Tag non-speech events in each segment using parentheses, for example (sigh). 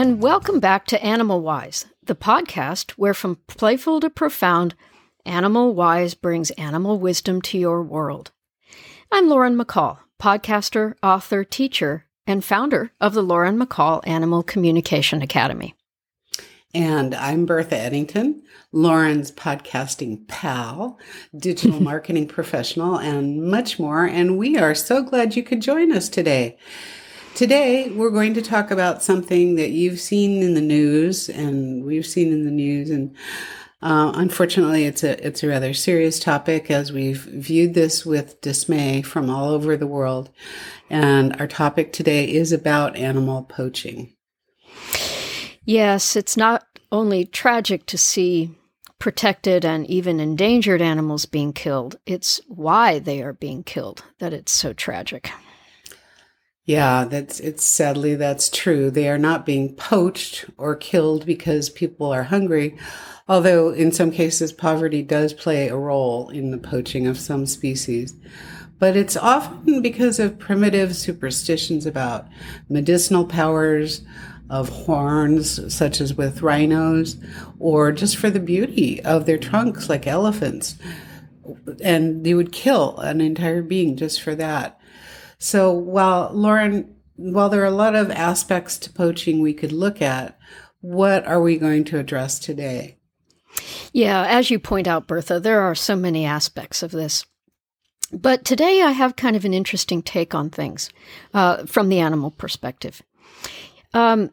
And welcome back to Animal Wise, the podcast where from playful to profound, Animal Wise brings animal wisdom to your world. I'm Lauren McCall, podcaster, author, teacher, and founder of the Lauren McCall Animal Communication Academy. And I'm Bertha Eddington, Lauren's podcasting pal, digital (laughs) marketing professional, and much more. And we are so glad you could join us today. Today, we're going to talk about something that you've seen in the news and we've seen in the news. And uh, unfortunately, it's a, it's a rather serious topic as we've viewed this with dismay from all over the world. And our topic today is about animal poaching. Yes, it's not only tragic to see protected and even endangered animals being killed, it's why they are being killed that it's so tragic. Yeah, that's it's sadly that's true. They are not being poached or killed because people are hungry, although in some cases poverty does play a role in the poaching of some species. But it's often because of primitive superstitions about medicinal powers of horns, such as with rhinos, or just for the beauty of their trunks, like elephants. And they would kill an entire being just for that. So while Lauren, while there are a lot of aspects to poaching we could look at, what are we going to address today? Yeah, as you point out, Bertha, there are so many aspects of this. But today I have kind of an interesting take on things uh, from the animal perspective. Um,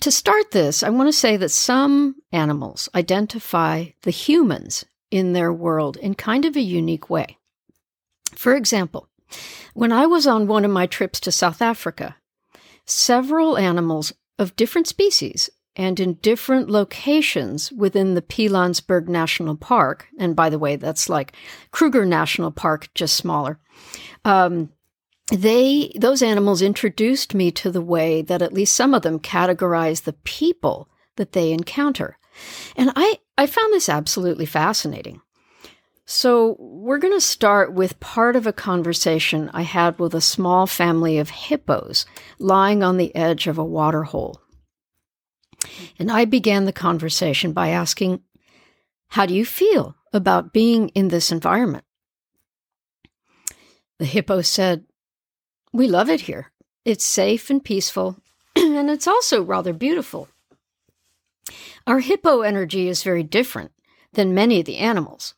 to start this, I want to say that some animals identify the humans in their world in kind of a unique way. For example, when I was on one of my trips to South Africa, several animals of different species and in different locations within the Pilanesberg National Park, and by the way, that's like Kruger National Park, just smaller. Um, they those animals introduced me to the way that at least some of them categorize the people that they encounter, and I I found this absolutely fascinating. So, we're going to start with part of a conversation I had with a small family of hippos lying on the edge of a water hole. And I began the conversation by asking, How do you feel about being in this environment? The hippo said, We love it here. It's safe and peaceful, (clears throat) and it's also rather beautiful. Our hippo energy is very different than many of the animals.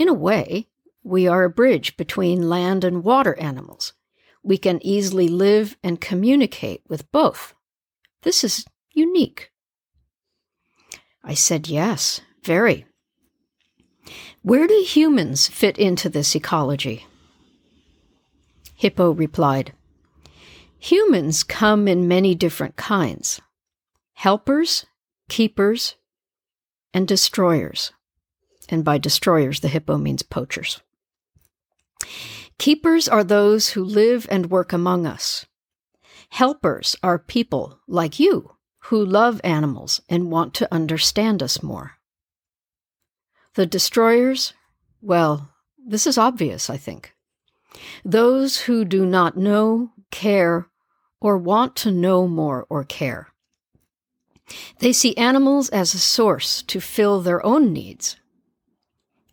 In a way, we are a bridge between land and water animals. We can easily live and communicate with both. This is unique. I said, Yes, very. Where do humans fit into this ecology? Hippo replied, Humans come in many different kinds helpers, keepers, and destroyers and by destroyers, the hippo means poachers. Keepers are those who live and work among us. Helpers are people like you who love animals and want to understand us more. The destroyers, well, this is obvious, I think. Those who do not know, care, or want to know more or care. They see animals as a source to fill their own needs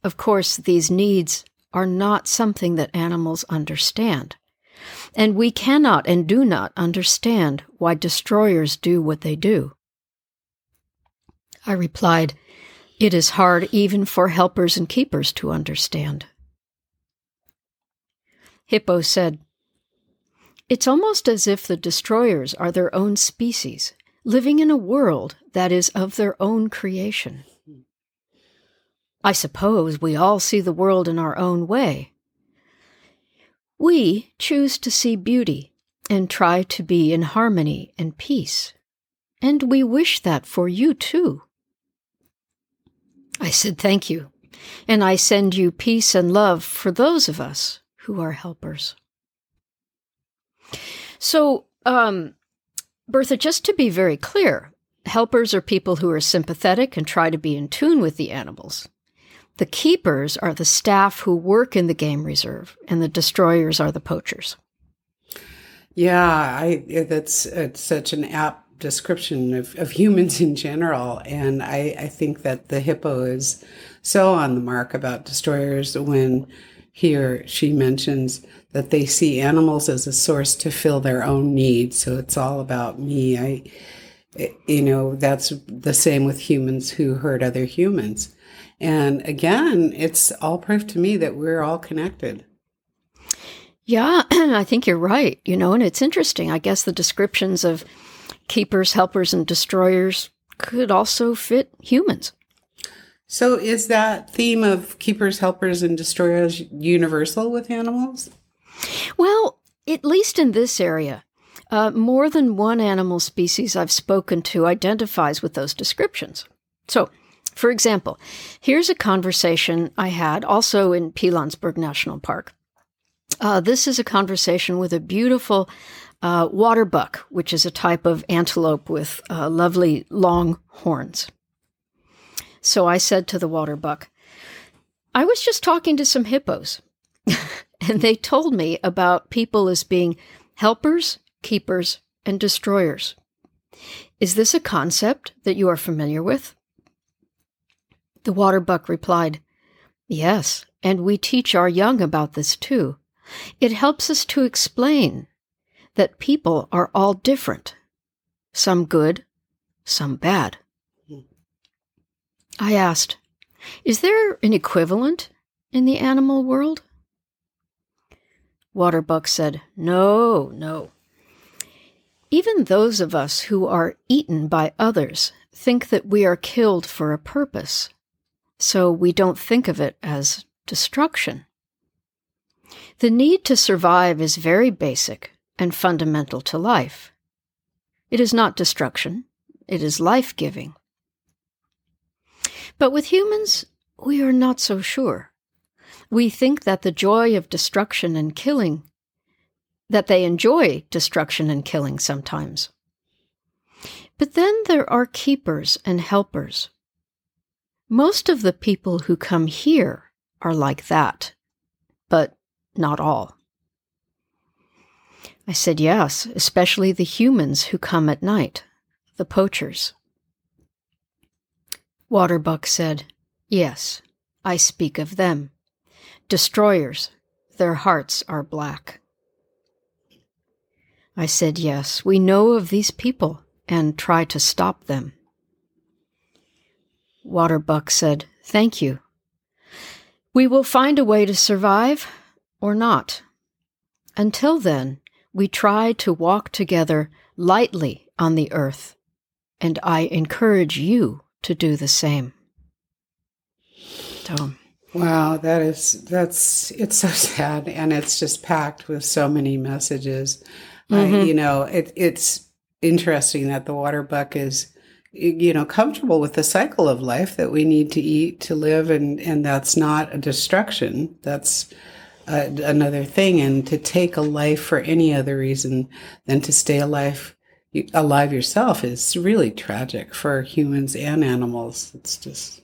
of course, these needs are not something that animals understand. And we cannot and do not understand why destroyers do what they do. I replied, It is hard even for helpers and keepers to understand. Hippo said, It's almost as if the destroyers are their own species, living in a world that is of their own creation. I suppose we all see the world in our own way. We choose to see beauty and try to be in harmony and peace. And we wish that for you too. I said, Thank you. And I send you peace and love for those of us who are helpers. So, um, Bertha, just to be very clear, helpers are people who are sympathetic and try to be in tune with the animals. The keepers are the staff who work in the game reserve, and the destroyers are the poachers. Yeah, I that's such an apt description of, of humans in general. And I, I think that the hippo is so on the mark about destroyers when he or she mentions that they see animals as a source to fill their own needs. So it's all about me. I, you know, that's the same with humans who hurt other humans. And again, it's all proof to me that we're all connected. Yeah, (clears throat) I think you're right. You know, and it's interesting. I guess the descriptions of keepers, helpers, and destroyers could also fit humans. So, is that theme of keepers, helpers, and destroyers universal with animals? Well, at least in this area, uh, more than one animal species I've spoken to identifies with those descriptions. So, for example, here's a conversation I had also in Pilanesberg National Park. Uh, this is a conversation with a beautiful uh, water buck, which is a type of antelope with uh, lovely long horns. So I said to the water buck, I was just talking to some hippos, (laughs) and they told me about people as being helpers, keepers, and destroyers. Is this a concept that you are familiar with? The water buck replied, Yes, and we teach our young about this too. It helps us to explain that people are all different, some good, some bad. I asked, Is there an equivalent in the animal world? Waterbuck said, No, no. Even those of us who are eaten by others think that we are killed for a purpose, so we don't think of it as destruction. The need to survive is very basic and fundamental to life. It is not destruction, it is life giving. But with humans, we are not so sure. We think that the joy of destruction and killing, that they enjoy destruction and killing sometimes. But then there are keepers and helpers. Most of the people who come here are like that, but not all. I said, Yes, especially the humans who come at night, the poachers. Waterbuck said, Yes, I speak of them. Destroyers, their hearts are black. I said, Yes, we know of these people and try to stop them. Waterbuck said, Thank you. We will find a way to survive or not. Until then, we try to walk together lightly on the earth, and I encourage you to do the same. So, wow, that is that's it's so (laughs) sad, and it's just packed with so many messages. Mm-hmm. Uh, you know, it, it's interesting that the water buck is you know comfortable with the cycle of life that we need to eat to live and and that's not a destruction that's uh, another thing and to take a life for any other reason than to stay alive alive yourself is really tragic for humans and animals it's just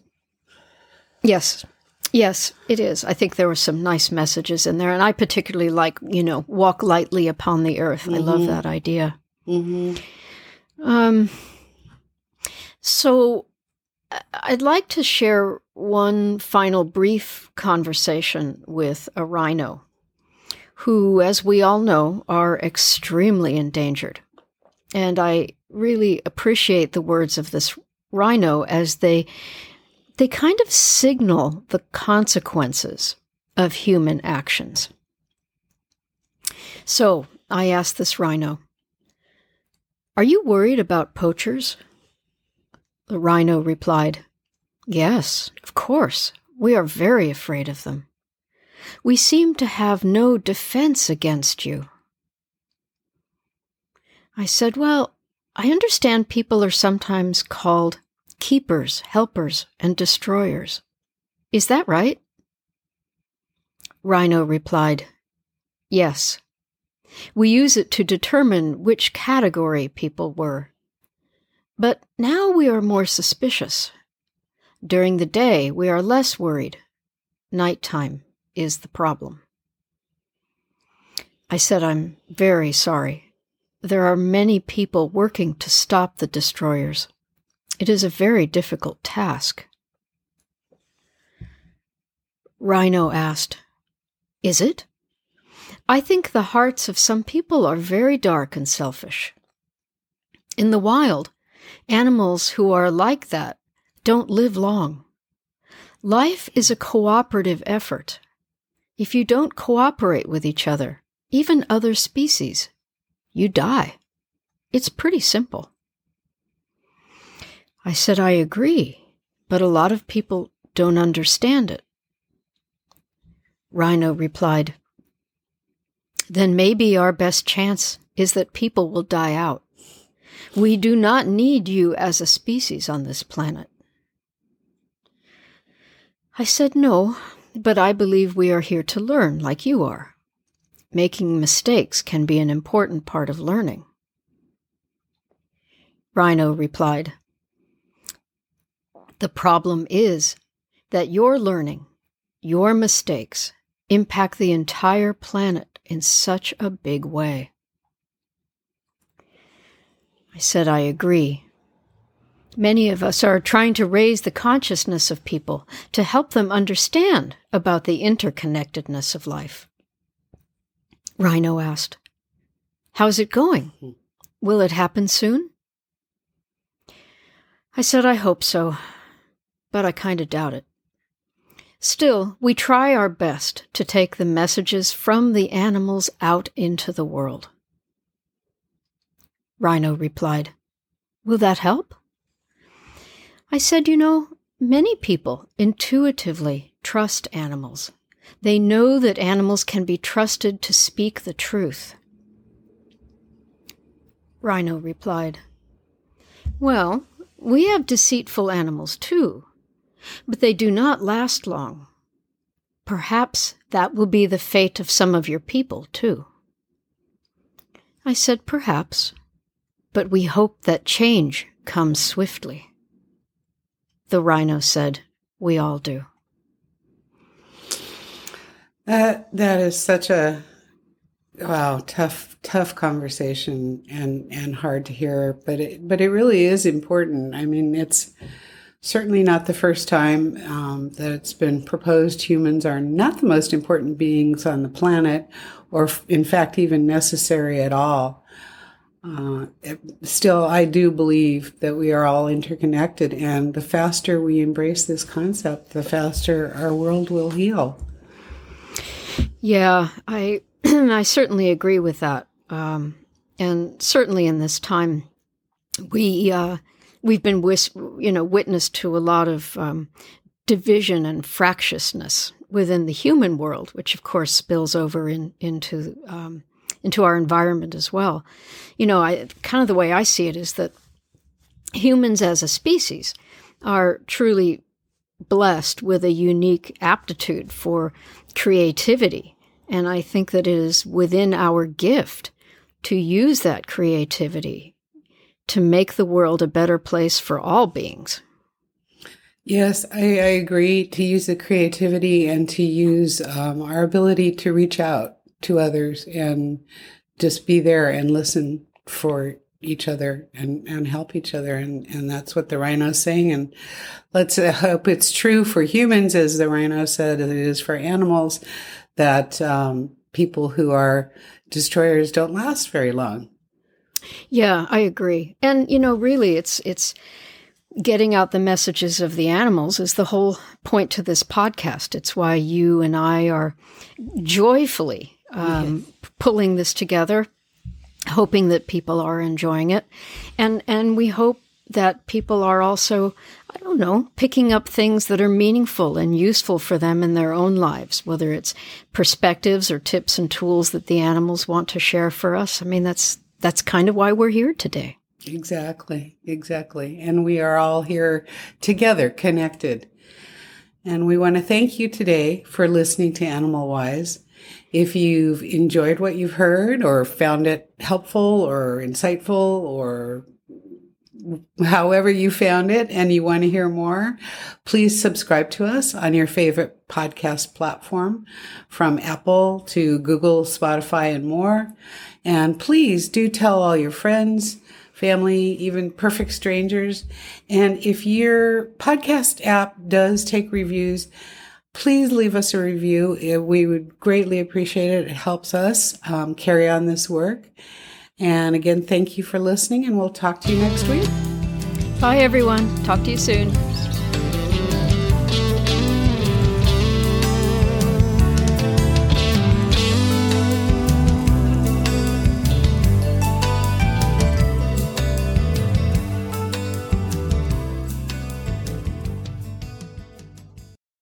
yes yes it is i think there were some nice messages in there and i particularly like you know walk lightly upon the earth mm-hmm. i love mm-hmm. that idea mm-hmm. um so I'd like to share one final brief conversation with a rhino, who, as we all know, are extremely endangered. And I really appreciate the words of this rhino as they they kind of signal the consequences of human actions. So I asked this rhino, Are you worried about poachers? The rhino replied, Yes, of course. We are very afraid of them. We seem to have no defense against you. I said, Well, I understand people are sometimes called keepers, helpers, and destroyers. Is that right? Rhino replied, Yes. We use it to determine which category people were. But now we are more suspicious. During the day, we are less worried. Nighttime is the problem. I said, I'm very sorry. there are many people working to stop the destroyers. It is a very difficult task. Rhino asked, Is it? I think the hearts of some people are very dark and selfish. In the wild, animals who are like that don't live long. Life is a cooperative effort. If you don't cooperate with each other, even other species, you die. It's pretty simple. I said, I agree, but a lot of people don't understand it. Rhino replied, Then maybe our best chance is that people will die out. We do not need you as a species on this planet. I said, No, but I believe we are here to learn like you are. Making mistakes can be an important part of learning. Rhino replied, The problem is that your learning, your mistakes, impact the entire planet in such a big way. I said, I agree. Many of us are trying to raise the consciousness of people to help them understand about the interconnectedness of life. Rhino asked, How's it going? Will it happen soon? I said, I hope so, but I kind of doubt it. Still, we try our best to take the messages from the animals out into the world. Rhino replied, Will that help? I said, You know, many people intuitively trust animals. They know that animals can be trusted to speak the truth. Rhino replied, Well, we have deceitful animals too, but they do not last long. Perhaps that will be the fate of some of your people too. I said, Perhaps, but we hope that change comes swiftly. The rhino said, We all do. That that is such a wow, tough tough conversation and and hard to hear, but it but it really is important. I mean, it's certainly not the first time um, that it's been proposed humans are not the most important beings on the planet, or in fact even necessary at all. Uh, still, I do believe that we are all interconnected, and the faster we embrace this concept, the faster our world will heal. Yeah, I (clears throat) I certainly agree with that, um, and certainly in this time, we uh, we've been wis- you know witness to a lot of um, division and fractiousness within the human world, which of course spills over in, into um, into our environment as well. You know, I kind of the way I see it is that humans as a species are truly blessed with a unique aptitude for creativity. And I think that it is within our gift to use that creativity to make the world a better place for all beings. Yes, I, I agree to use the creativity and to use um, our ability to reach out to others and just be there and listen for each other and, and help each other. And, and that's what the rhino's saying. And let's hope it's true for humans, as the rhino said, it is for animals, that um, people who are destroyers don't last very long. Yeah, I agree. And, you know, really, it's, it's, getting out the messages of the animals is the whole point to this podcast. It's why you and I are joyfully um, yes. pulling this together, hoping that people are enjoying it, and and we hope that people are also, I don't know, picking up things that are meaningful and useful for them in their own lives, whether it's perspectives or tips and tools that the animals want to share for us. I mean, that's that's kind of why we're here today. Exactly, exactly. And we are all here together, connected. And we want to thank you today for listening to Animal Wise. If you've enjoyed what you've heard or found it helpful or insightful or however you found it and you want to hear more, please subscribe to us on your favorite podcast platform from Apple to Google, Spotify, and more. And please do tell all your friends, family, even perfect strangers. And if your podcast app does take reviews, please leave us a review. We would greatly appreciate it. It helps us um, carry on this work. And again, thank you for listening, and we'll talk to you next week. Bye, everyone. Talk to you soon.